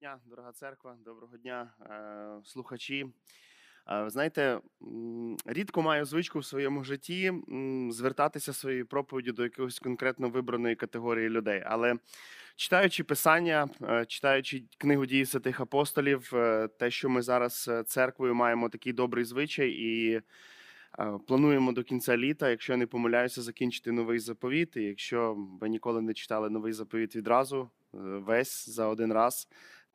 дня, дорога церква, доброго дня, е, слухачі. Е, знаєте, рідко маю звичку в своєму житті звертатися своєю проповіддю до якоїсь конкретно вибраної категорії людей. Але читаючи писання, е, читаючи книгу дії святих апостолів, те, що ми зараз церквою маємо такий добрий звичай і плануємо до кінця літа, якщо я не помиляюся, закінчити новий заповіт. І якщо ви ніколи не читали новий заповіт відразу, весь за один раз.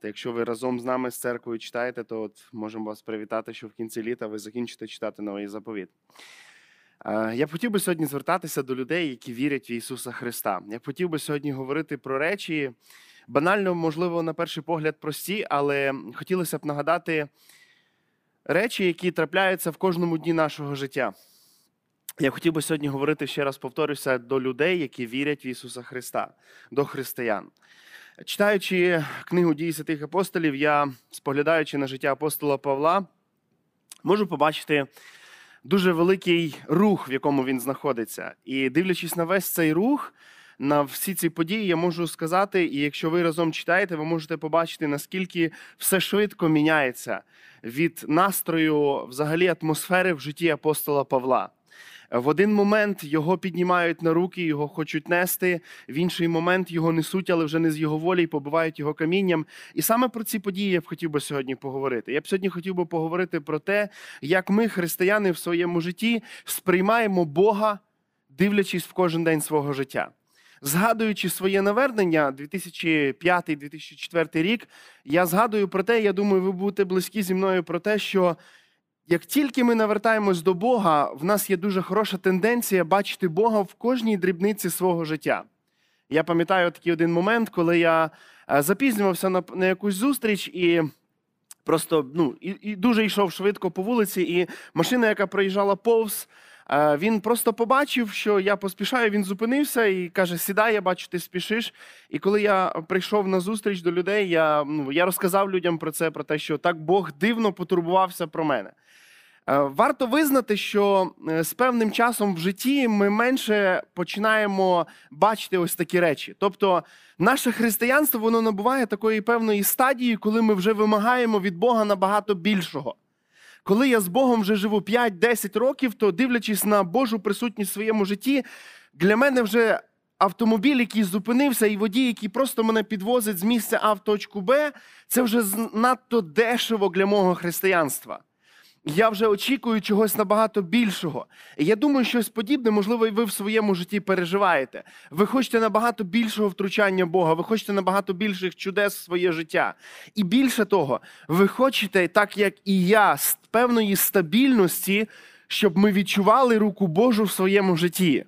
Та якщо ви разом з нами з церквою читаєте, то от можемо вас привітати, що в кінці літа ви закінчите читати новий заповіт. Я б хотів би сьогодні звертатися до людей, які вірять в Ісуса Христа. Я хотів би сьогодні говорити про речі, банально, можливо, на перший погляд прості, але хотілося б нагадати речі, які трапляються в кожному дні нашого життя. Я хотів би сьогодні говорити ще раз повторюся до людей, які вірять в Ісуса Христа, до християн. Читаючи книгу дії святих апостолів, я, споглядаючи на життя апостола Павла, можу побачити дуже великий рух, в якому він знаходиться. І дивлячись на весь цей рух, на всі ці події, я можу сказати, і якщо ви разом читаєте, ви можете побачити, наскільки все швидко міняється від настрою, взагалі атмосфери в житті апостола Павла. В один момент його піднімають на руки, його хочуть нести. В інший момент його несуть, але вже не з його волі, і побивають його камінням. І саме про ці події я б хотів би сьогодні поговорити. Я б сьогодні хотів би поговорити про те, як ми, християни, в своєму житті сприймаємо Бога, дивлячись в кожен день свого життя. Згадуючи своє навернення 2005-2004 рік, я згадую про те, я думаю, ви будете близькі зі мною про те, що як тільки ми навертаємось до Бога, в нас є дуже хороша тенденція бачити Бога в кожній дрібниці свого життя. Я пам'ятаю такий один момент, коли я е, запізнювався на, на якусь зустріч і просто ну, і, і дуже йшов швидко по вулиці, і машина, яка проїжджала повз, е, він просто побачив, що я поспішаю, він зупинився і каже: Сідай, я бачу, ти спішиш. І коли я прийшов на зустріч до людей, я, ну, я розказав людям про це, про те, що так Бог дивно потурбувався про мене. Е, Варто визнати, що е, з певним часом в житті ми менше починаємо бачити ось такі речі. Тобто, наше християнство воно набуває такої певної стадії, коли ми вже вимагаємо від Бога набагато більшого. Коли я з Богом вже живу 5-10 років, то дивлячись на Божу присутність в своєму житті, для мене вже автомобіль, який зупинився, і водій, який просто мене підвозить з місця А в точку Б, це вже надто дешево для мого християнства. Я вже очікую чогось набагато більшого. І я думаю, щось подібне, можливо, і ви в своєму житті переживаєте. Ви хочете набагато більшого втручання Бога, ви хочете набагато більших чудес в своє життя. І більше того, ви хочете, так як і я, з певної стабільності, щоб ми відчували руку Божу в своєму житті.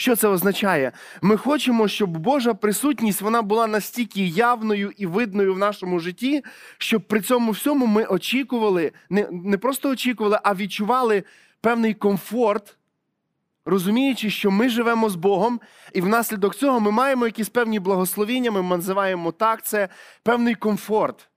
Що це означає? Ми хочемо, щоб Божа присутність вона була настільки явною і видною в нашому житті, щоб при цьому всьому ми очікували, не, не просто очікували, а відчували певний комфорт, розуміючи, що ми живемо з Богом, і внаслідок цього ми маємо якісь певні благословіння, ми називаємо так це певний комфорт.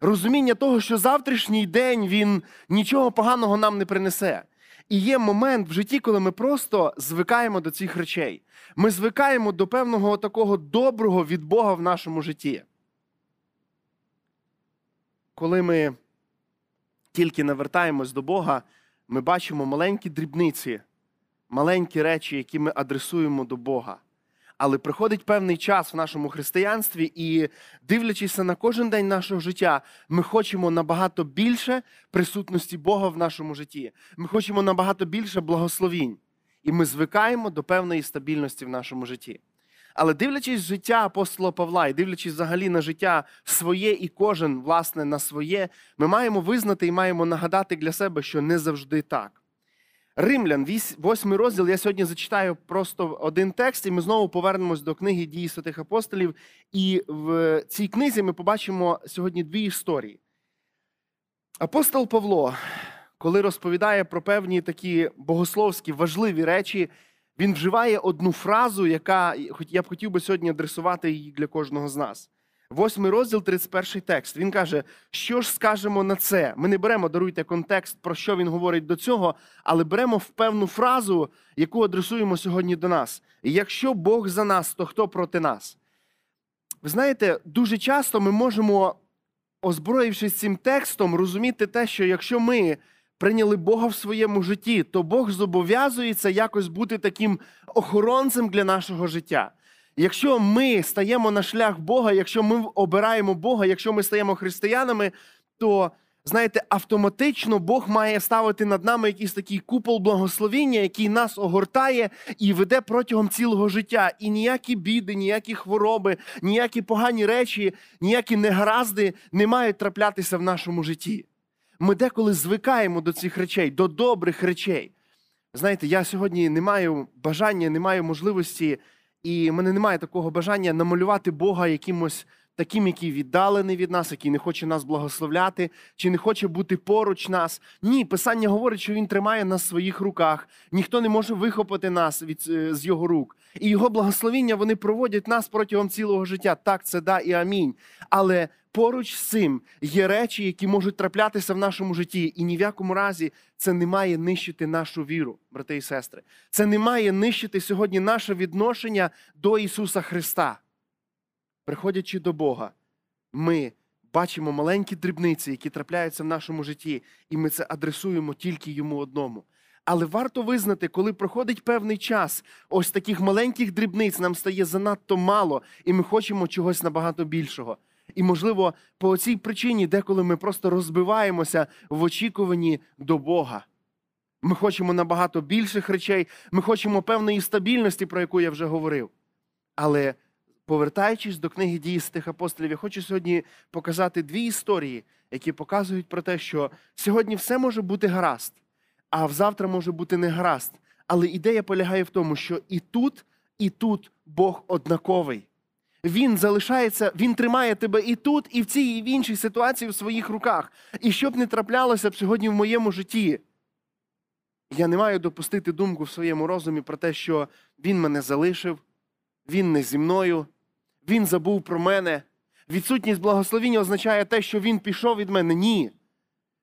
Розуміння того, що завтрашній день він нічого поганого нам не принесе. І є момент в житті, коли ми просто звикаємо до цих речей. Ми звикаємо до певного такого доброго від Бога в нашому житті. Коли ми тільки навертаємось до Бога, ми бачимо маленькі дрібниці, маленькі речі, які ми адресуємо до Бога. Але приходить певний час в нашому християнстві, і дивлячись на кожен день нашого життя, ми хочемо набагато більше присутності Бога в нашому житті. Ми хочемо набагато більше благословінь. І ми звикаємо до певної стабільності в нашому житті. Але дивлячись життя апостола Павла і дивлячись взагалі на життя своє і кожен, власне, на своє, ми маємо визнати і маємо нагадати для себе, що не завжди так. Римлян, вісь- восьмий розділ. Я сьогодні зачитаю просто один текст, і ми знову повернемось до книги дії святих апостолів. І в цій книзі ми побачимо сьогодні дві історії. Апостол Павло, коли розповідає про певні такі богословські важливі речі, він вживає одну фразу, яка я б хотів би сьогодні адресувати її для кожного з нас. Восьмий розділ, 31 текст. Він каже, що ж скажемо на це? Ми не беремо, даруйте контекст, про що він говорить до цього, але беремо в певну фразу, яку адресуємо сьогодні до нас. Якщо Бог за нас, то хто проти нас? Ви знаєте, дуже часто ми можемо озброївшись цим текстом, розуміти те, що якщо ми прийняли Бога в своєму житті, то Бог зобов'язується якось бути таким охоронцем для нашого життя. Якщо ми стаємо на шлях Бога, якщо ми обираємо Бога, якщо ми стаємо християнами, то знаєте, автоматично Бог має ставити над нами якийсь такий купол благословіння, який нас огортає і веде протягом цілого життя. І ніякі біди, ніякі хвороби, ніякі погані речі, ніякі негаразди не мають траплятися в нашому житті. Ми деколи звикаємо до цих речей, до добрих речей. Знаєте, я сьогодні не маю бажання, не маю можливості, і в мене немає такого бажання намалювати Бога якимось таким, який віддалений від нас, який не хоче нас благословляти, чи не хоче бути поруч нас. Ні, Писання говорить, що Він тримає нас в своїх руках. Ніхто не може вихопити нас від, е, з його рук. І його благословіння вони проводять нас протягом цілого життя. Так, це да і амінь. Але поруч з цим є речі, які можуть траплятися в нашому житті, і ні в якому разі це не має нищити нашу віру, брати і сестри. Це не має нищити сьогодні наше відношення до Ісуса Христа. Приходячи до Бога, ми бачимо маленькі дрібниці, які трапляються в нашому житті, і ми це адресуємо тільки йому одному. Але варто визнати, коли проходить певний час, ось таких маленьких дрібниць нам стає занадто мало, і ми хочемо чогось набагато більшого. І, можливо, по цій причині, деколи ми просто розбиваємося в очікуванні до Бога. Ми хочемо набагато більших речей, ми хочемо певної стабільності, про яку я вже говорив. Але повертаючись до книги дій святих апостолів, я хочу сьогодні показати дві історії, які показують про те, що сьогодні все може бути гаразд, а завтра може бути не гаразд. Але ідея полягає в тому, що і тут, і тут Бог однаковий. Він залишається, він тримає тебе і тут, і в цій, і в іншій ситуації в своїх руках. І що б не траплялося б сьогодні в моєму житті, я не маю допустити думку в своєму розумі про те, що він мене залишив, він не зі мною, він забув про мене. Відсутність благословіння означає те, що він пішов від мене. Ні.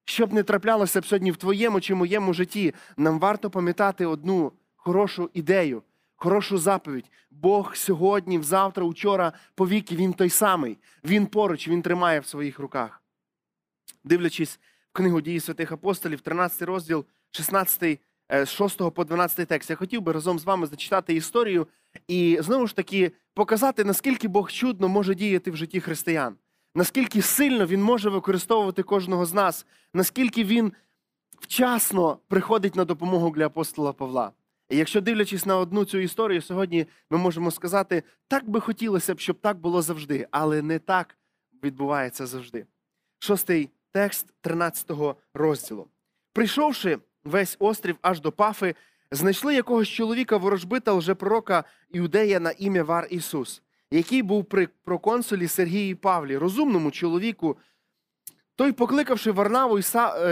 Щоб не траплялося б сьогодні в твоєму чи моєму житті, нам варто пам'ятати одну хорошу ідею, хорошу заповідь. Бог сьогодні, взавтра, учора, повіки, Він той самий. Він поруч, Він тримає в своїх руках. Дивлячись в книгу дії святих апостолів, 13 розділ, 16, з 6 по 12 текст, я хотів би разом з вами зачитати історію і знову ж таки показати, наскільки Бог чудно може діяти в житті християн, наскільки сильно Він може використовувати кожного з нас, наскільки він вчасно приходить на допомогу для апостола Павла. І якщо дивлячись на одну цю історію, сьогодні ми можемо сказати, так би хотілося б, щоб так було завжди, але не так відбувається завжди. Шостий текст 13 розділу. Прийшовши весь острів аж до Пафи, знайшли якогось чоловіка ворожбита лжепророка Іудея на ім'я Вар Ісус, який був при проконсулі Сергії Павлі, розумному чоловіку. Той, покликавши Варнаву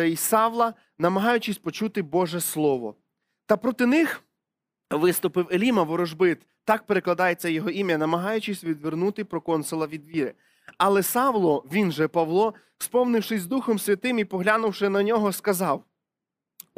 і Савла, намагаючись почути Боже Слово. Та проти них виступив Еліма ворожбит, так перекладається його ім'я, намагаючись відвернути проконсула від віри. Але Савло, він же Павло, сповнившись Духом Святим і поглянувши на нього, сказав: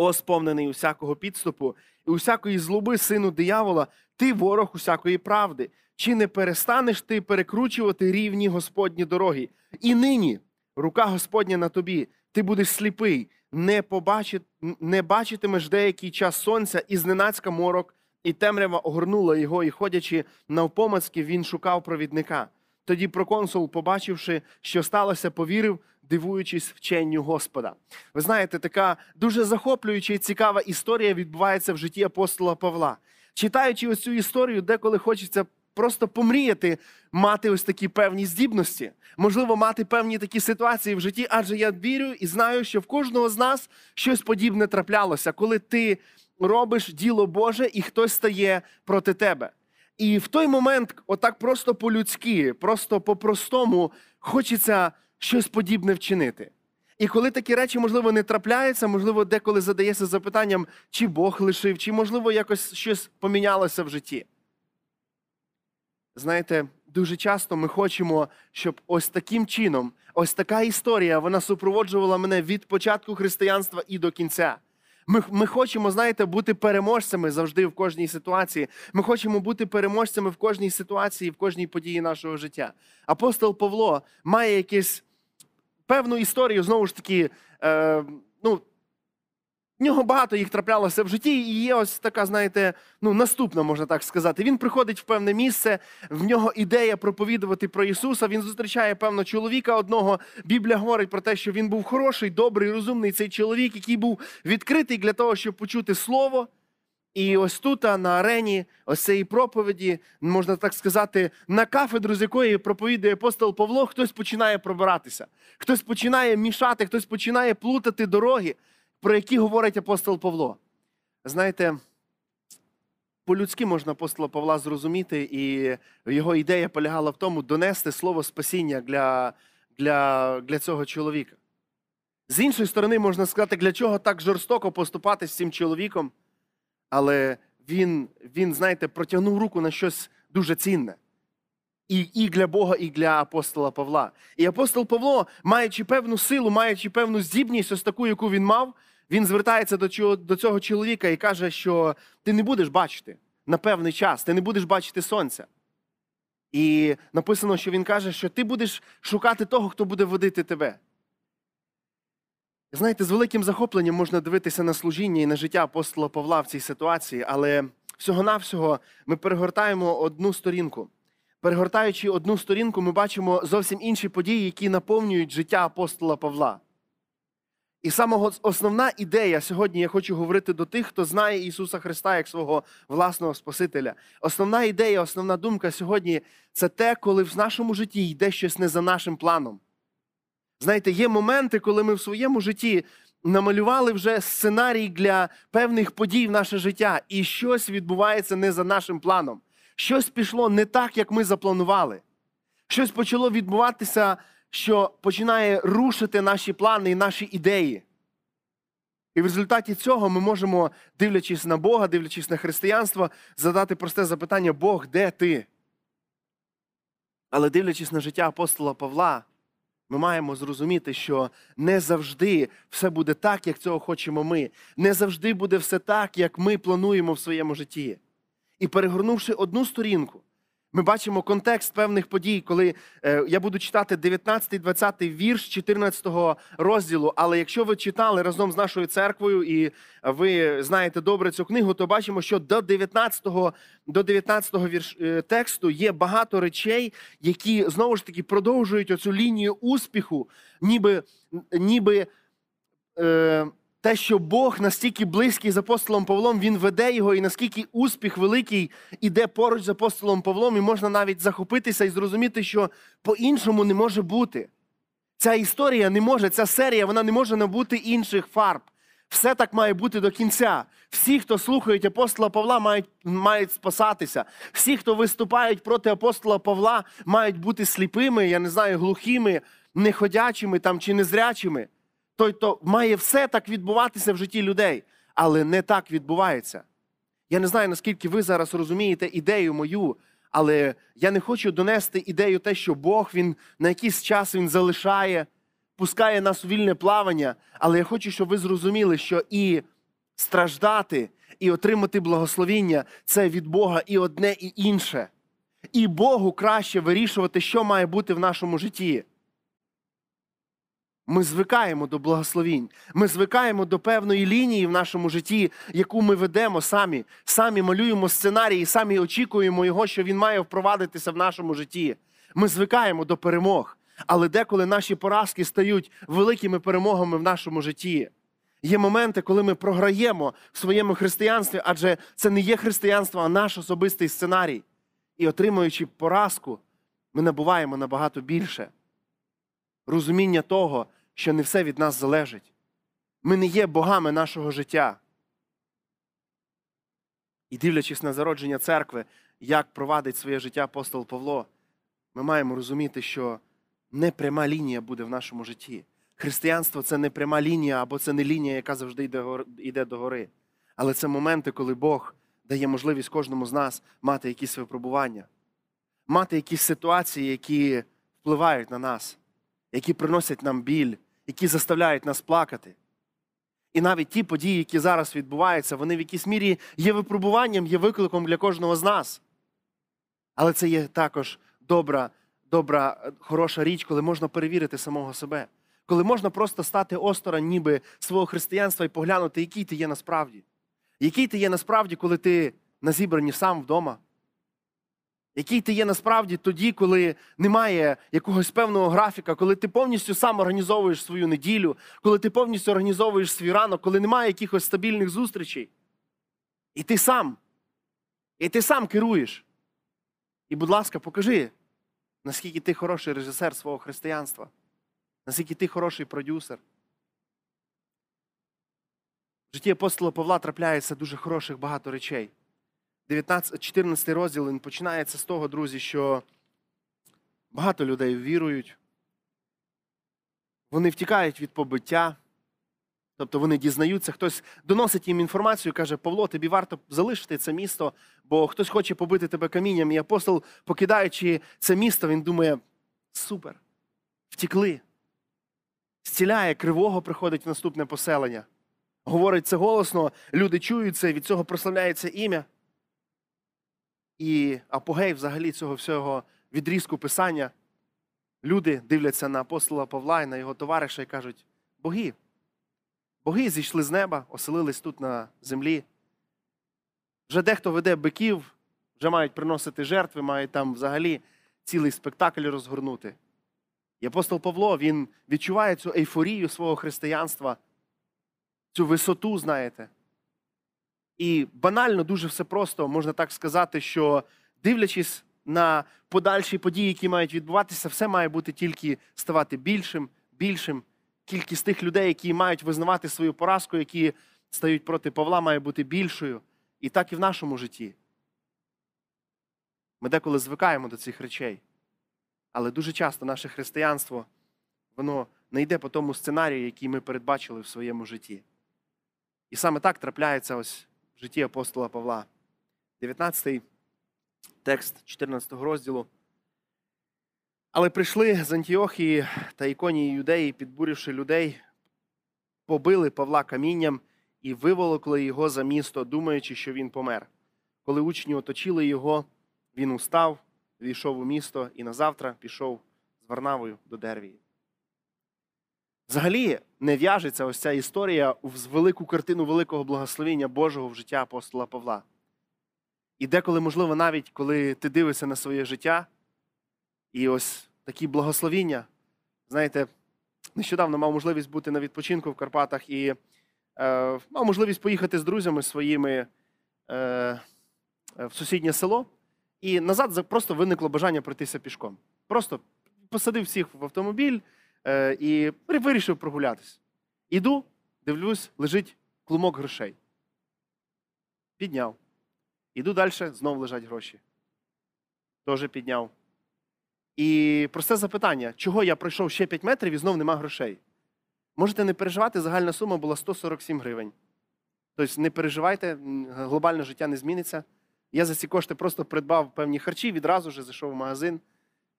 О, сповнений усякого підступу і усякої злоби, сину диявола, ти ворог усякої правди. Чи не перестанеш ти перекручувати рівні Господні дороги? І нині рука Господня на тобі, ти будеш сліпий, не побачит, не бачитимеш деякий час сонця, і зненацька морок, і темрява огорнула його, і ходячи навпомацьки, він шукав провідника. Тоді проконсул, побачивши, що сталося, повірив, дивуючись вченню Господа. Ви знаєте, така дуже захоплююча і цікава історія відбувається в житті апостола Павла. Читаючи ось цю історію, деколи хочеться просто помріяти, мати ось такі певні здібності, можливо, мати певні такі ситуації в житті, адже я вірю і знаю, що в кожного з нас щось подібне траплялося, коли ти робиш діло Боже і хтось стає проти тебе. І в той момент, отак просто по-людськи, просто по-простому, хочеться щось подібне вчинити. І коли такі речі, можливо, не трапляються, можливо, деколи задається запитанням, чи Бог лишив, чи, можливо, якось щось помінялося в житті. Знаєте, дуже часто ми хочемо, щоб ось таким чином, ось така історія, вона супроводжувала мене від початку християнства і до кінця. Ми ми хочемо, знаєте, бути переможцями завжди в кожній ситуації. Ми хочемо бути переможцями в кожній ситуації, в кожній події нашого життя. Апостол Павло має якесь певну історію, знову ж таки, е, ну, в нього багато їх траплялося в житті, і є ось така, знаєте, ну, наступна, можна так сказати. Він приходить в певне місце, в нього ідея проповідувати про Ісуса. Він зустрічає певно чоловіка одного. Біблія говорить про те, що він був хороший, добрий, розумний цей чоловік, який був відкритий для того, щоб почути слово. І ось тут, на арені ось цієї проповіді, можна так сказати, на кафедру, з якої проповідує апостол Павло, хтось починає пробиратися, хтось починає мішати, хтось починає плутати дороги, про які говорить апостол Павло. Знаєте, по-людськи можна апостола Павла зрозуміти, і його ідея полягала в тому, донести слово спасіння для, для, для цього чоловіка. З іншої сторони, можна сказати, для чого так жорстоко поступати з цим чоловіком, але він, він, знаєте, протягнув руку на щось дуже цінне. І, і для Бога, і для апостола Павла. І апостол Павло, маючи певну силу, маючи певну здібність, ось таку, яку він мав, він звертається до до цього чоловіка і каже, що ти не будеш бачити на певний час, ти не будеш бачити сонця. І написано, що він каже, що ти будеш шукати того, хто буде водити тебе. Знаєте, з великим захопленням можна дивитися на служіння і на життя апостола Павла в цій ситуації, але всього-навсього ми перегортаємо одну сторінку. Перегортаючи одну сторінку, ми бачимо зовсім інші події, які наповнюють життя апостола Павла. І саме основна ідея сьогодні я хочу говорити до тих, хто знає Ісуса Христа як свого власного Спасителя. Основна ідея, основна думка сьогодні це те, коли в нашому житті йде щось не за нашим планом. Знаєте, є моменти, коли ми в своєму житті намалювали вже сценарій для певних подій в наше життя, і щось відбувається не за нашим планом. Щось пішло не так, як ми запланували. Щось почало відбуватися, що починає рушити наші плани і наші ідеї. І в результаті цього ми можемо, дивлячись на Бога, дивлячись на християнство, задати просте запитання: Бог, де ти? Але дивлячись на життя апостола Павла, ми маємо зрозуміти, що не завжди все буде так, як цього хочемо ми. Не завжди буде все так, як ми плануємо в своєму житті. І перегорнувши одну сторінку, ми бачимо контекст певних подій, коли е, я буду читати 19-20 вірш 14 розділу. Але якщо ви читали разом з нашою церквою і ви знаєте добре цю книгу, то бачимо, що до 19 до 19 вірш е, тексту є багато речей, які знову ж таки продовжують оцю лінію успіху, ніби, ніби е, те, що Бог настільки близький з апостолом Павлом, він веде його, і наскільки успіх великий іде поруч з апостолом Павлом, і можна навіть захопитися і зрозуміти, що по-іншому не може бути. Ця історія не може, ця серія вона не може набути інших фарб. Все так має бути до кінця. Всі, хто слухають апостола Павла, мають мають спасатися. Всі, хто виступають проти апостола Павла, мають бути сліпими, я не знаю, глухими, неходячими там чи незрячими той, то має все так відбуватися в житті людей, але не так відбувається. Я не знаю, наскільки ви зараз розумієте ідею мою, але я не хочу донести ідею те, що Бог він на якийсь час він залишає, пускає нас у вільне плавання. Але я хочу, щоб ви зрозуміли, що і страждати, і отримати благословіння це від Бога і одне, і інше. І Богу краще вирішувати, що має бути в нашому житті. Ми звикаємо до благословінь. Ми звикаємо до певної лінії в нашому житті, яку ми ведемо самі, самі малюємо сценарії, самі очікуємо його, що він має впровадитися в нашому житті. Ми звикаємо до перемог, але деколи наші поразки стають великими перемогами в нашому житті. Є моменти, коли ми програємо в своєму християнстві, адже це не є християнство, а наш особистий сценарій. І отримуючи поразку, ми набуваємо набагато більше розуміння того, що не все від нас залежить. Ми не є богами нашого життя. І дивлячись на зародження церкви, як провадить своє життя апостол Павло, ми маємо розуміти, що не пряма лінія буде в нашому житті. Християнство це не пряма лінія, або це не лінія, яка завжди йде до гори. Але це моменти, коли Бог дає можливість кожному з нас мати якісь випробування, мати якісь ситуації, які впливають на нас які приносять нам біль, які заставляють нас плакати. І навіть ті події, які зараз відбуваються, вони в якійсь мірі є випробуванням, є викликом для кожного з нас. Але це є також добра, добра, хороша річ, коли можна перевірити самого себе, коли можна просто стати осторонь ніби свого християнства і поглянути, який ти є насправді. Який ти є насправді, коли ти на зібранні сам вдома? Який ти є насправді тоді, коли немає якогось певного графіка, коли ти повністю сам організовуєш свою неділю, коли ти повністю організовуєш свій ранок, коли немає якихось стабільних зустрічей. І ти сам. І ти сам керуєш. І, будь ласка, покажи, наскільки ти хороший режисер свого християнства, наскільки ти хороший продюсер. В житті апостола Павла трапляється дуже хороших багато речей. 19, 14 розділ він починається з того, друзі, що багато людей вірують, вони втікають від побиття, тобто вони дізнаються, хтось доносить їм інформацію, каже, Павло, тобі варто залишити це місто, бо хтось хоче побити тебе камінням. І апостол, покидаючи це місто, він думає: супер, втікли. Зціляє кривого, приходить в наступне поселення. Говорить це голосно, люди чують це, від цього прославляється ім'я. І апогей взагалі цього всього відрізку писання. Люди дивляться на апостола Павла і на його товариша і кажуть: боги. Боги зійшли з неба, оселились тут на землі. Вже дехто веде биків, вже мають приносити жертви, мають там взагалі цілий спектакль розгорнути. І апостол Павло він відчуває цю ейфорію свого християнства, цю висоту, знаєте. І банально дуже все просто можна так сказати, що дивлячись на подальші події, які мають відбуватися, все має бути тільки ставати більшим, більшим. Кількість тих людей, які мають визнавати свою поразку, які стають проти Павла, має бути більшою. І так і в нашому житті. Ми деколи звикаємо до цих речей. Але дуже часто наше християнство воно не йде по тому сценарію, який ми передбачили в своєму житті. І саме так трапляється ось житті апостола Павла. 19 текст 14 розділу. Але прийшли з Антіохії та іконії юдеї, підбурівши людей, побили Павла камінням і виволокли його за місто, думаючи, що він помер. Коли учні оточили його, він устав, війшов у місто і назавтра пішов з Варнавою до Дервії. Взагалі не в'яжеться ось ця історія в велику картину великого благословення Божого в життя апостола Павла. І деколи, можливо, навіть коли ти дивишся на своє життя, і ось такі благословіння. Знаєте, нещодавно мав можливість бути на відпочинку в Карпатах і е, мав можливість поїхати з друзями своїми е, в сусіднє село. І назад просто виникло бажання пройтися пішком. Просто посадив всіх в автомобіль і вирішив прогулятись. Іду, дивлюсь, лежить клумок грошей. Підняв. Іду далі, знов лежать гроші. Теж підняв. І просте запитання, чого я пройшов ще 5 метрів і знов нема грошей? Можете не переживати, загальна сума була 147 гривень. Тобто не переживайте, глобальне життя не зміниться. Я за ці кошти просто придбав певні харчі, відразу ж зайшов в магазин,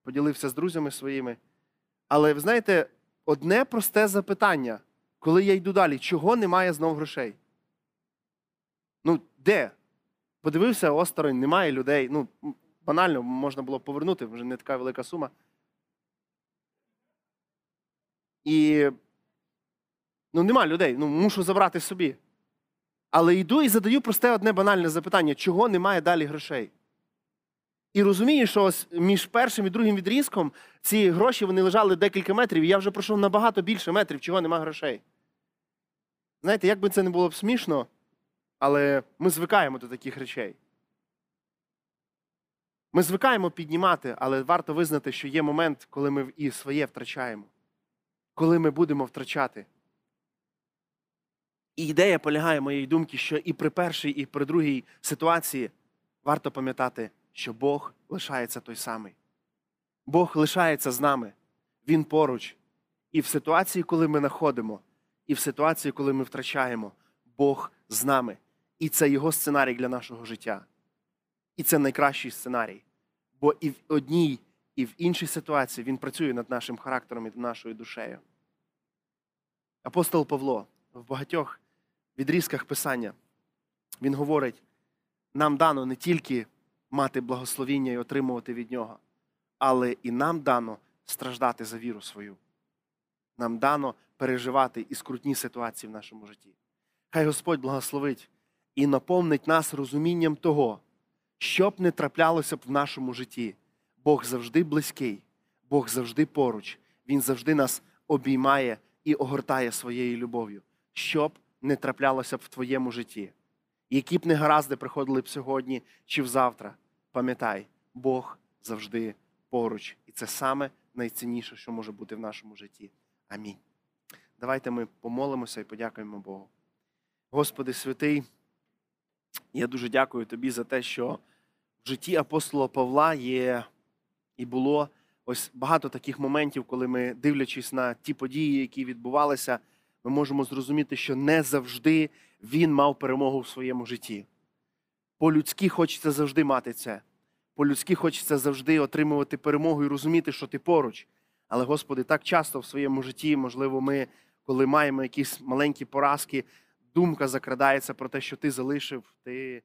поділився з друзями своїми. Але ви знаєте, одне просте запитання, коли я йду далі, чого немає знов грошей? Ну, де? Подивився осторонь, немає людей. Ну, банально можна було повернути, вже не така велика сума. І ну, нема людей, ну, мушу забрати собі. Але йду і задаю просте одне банальне запитання, чого немає далі грошей? І розумію, що ось між першим і другим відрізком ці гроші вони лежали декілька метрів, і я вже пройшов набагато більше метрів, чого нема грошей. Знаєте, як би це не було б смішно, але ми звикаємо до таких речей. Ми звикаємо піднімати, але варто визнати, що є момент, коли ми і своє втрачаємо, коли ми будемо втрачати. І ідея полягає моєї думки, що і при першій, і при другій ситуації варто пам'ятати, що Бог лишається той самий. Бог лишається з нами, Він поруч. І в ситуації, коли ми знаходимо, і в ситуації, коли ми втрачаємо, Бог з нами. І це його сценарій для нашого життя. І це найкращий сценарій. Бо і в одній, і в іншій ситуації він працює над нашим характером і нашою душею. Апостол Павло в багатьох відрізках Писання він говорить: нам дано не тільки мати благословіння і отримувати від нього, але і нам дано страждати за віру свою. нам дано переживати і скрутні ситуації в нашому житті. Хай Господь благословить і наповнить нас розумінням того, що б не траплялося б в нашому житті. Бог завжди близький, Бог завжди поруч, Він завжди нас обіймає і огортає своєю любов'ю, що б не траплялося б в твоєму житті. Які б негаразди приходили б сьогодні чи взавтра, пам'ятай, Бог завжди поруч. І це саме найцінніше, що може бути в нашому житті. Амінь. Давайте ми помолимося і подякуємо Богу. Господи святий, я дуже дякую Тобі за те, що в житті апостола Павла є і було ось багато таких моментів, коли ми, дивлячись на ті події, які відбувалися, ми можемо зрозуміти, що не завжди він мав перемогу в своєму житті. По-людськи хочеться завжди мати це. По-людськи хочеться завжди отримувати перемогу і розуміти, що ти поруч. Але, Господи, так часто в своєму житті, можливо, ми, коли маємо якісь маленькі поразки, думка закрадається про те, що ти залишив, ти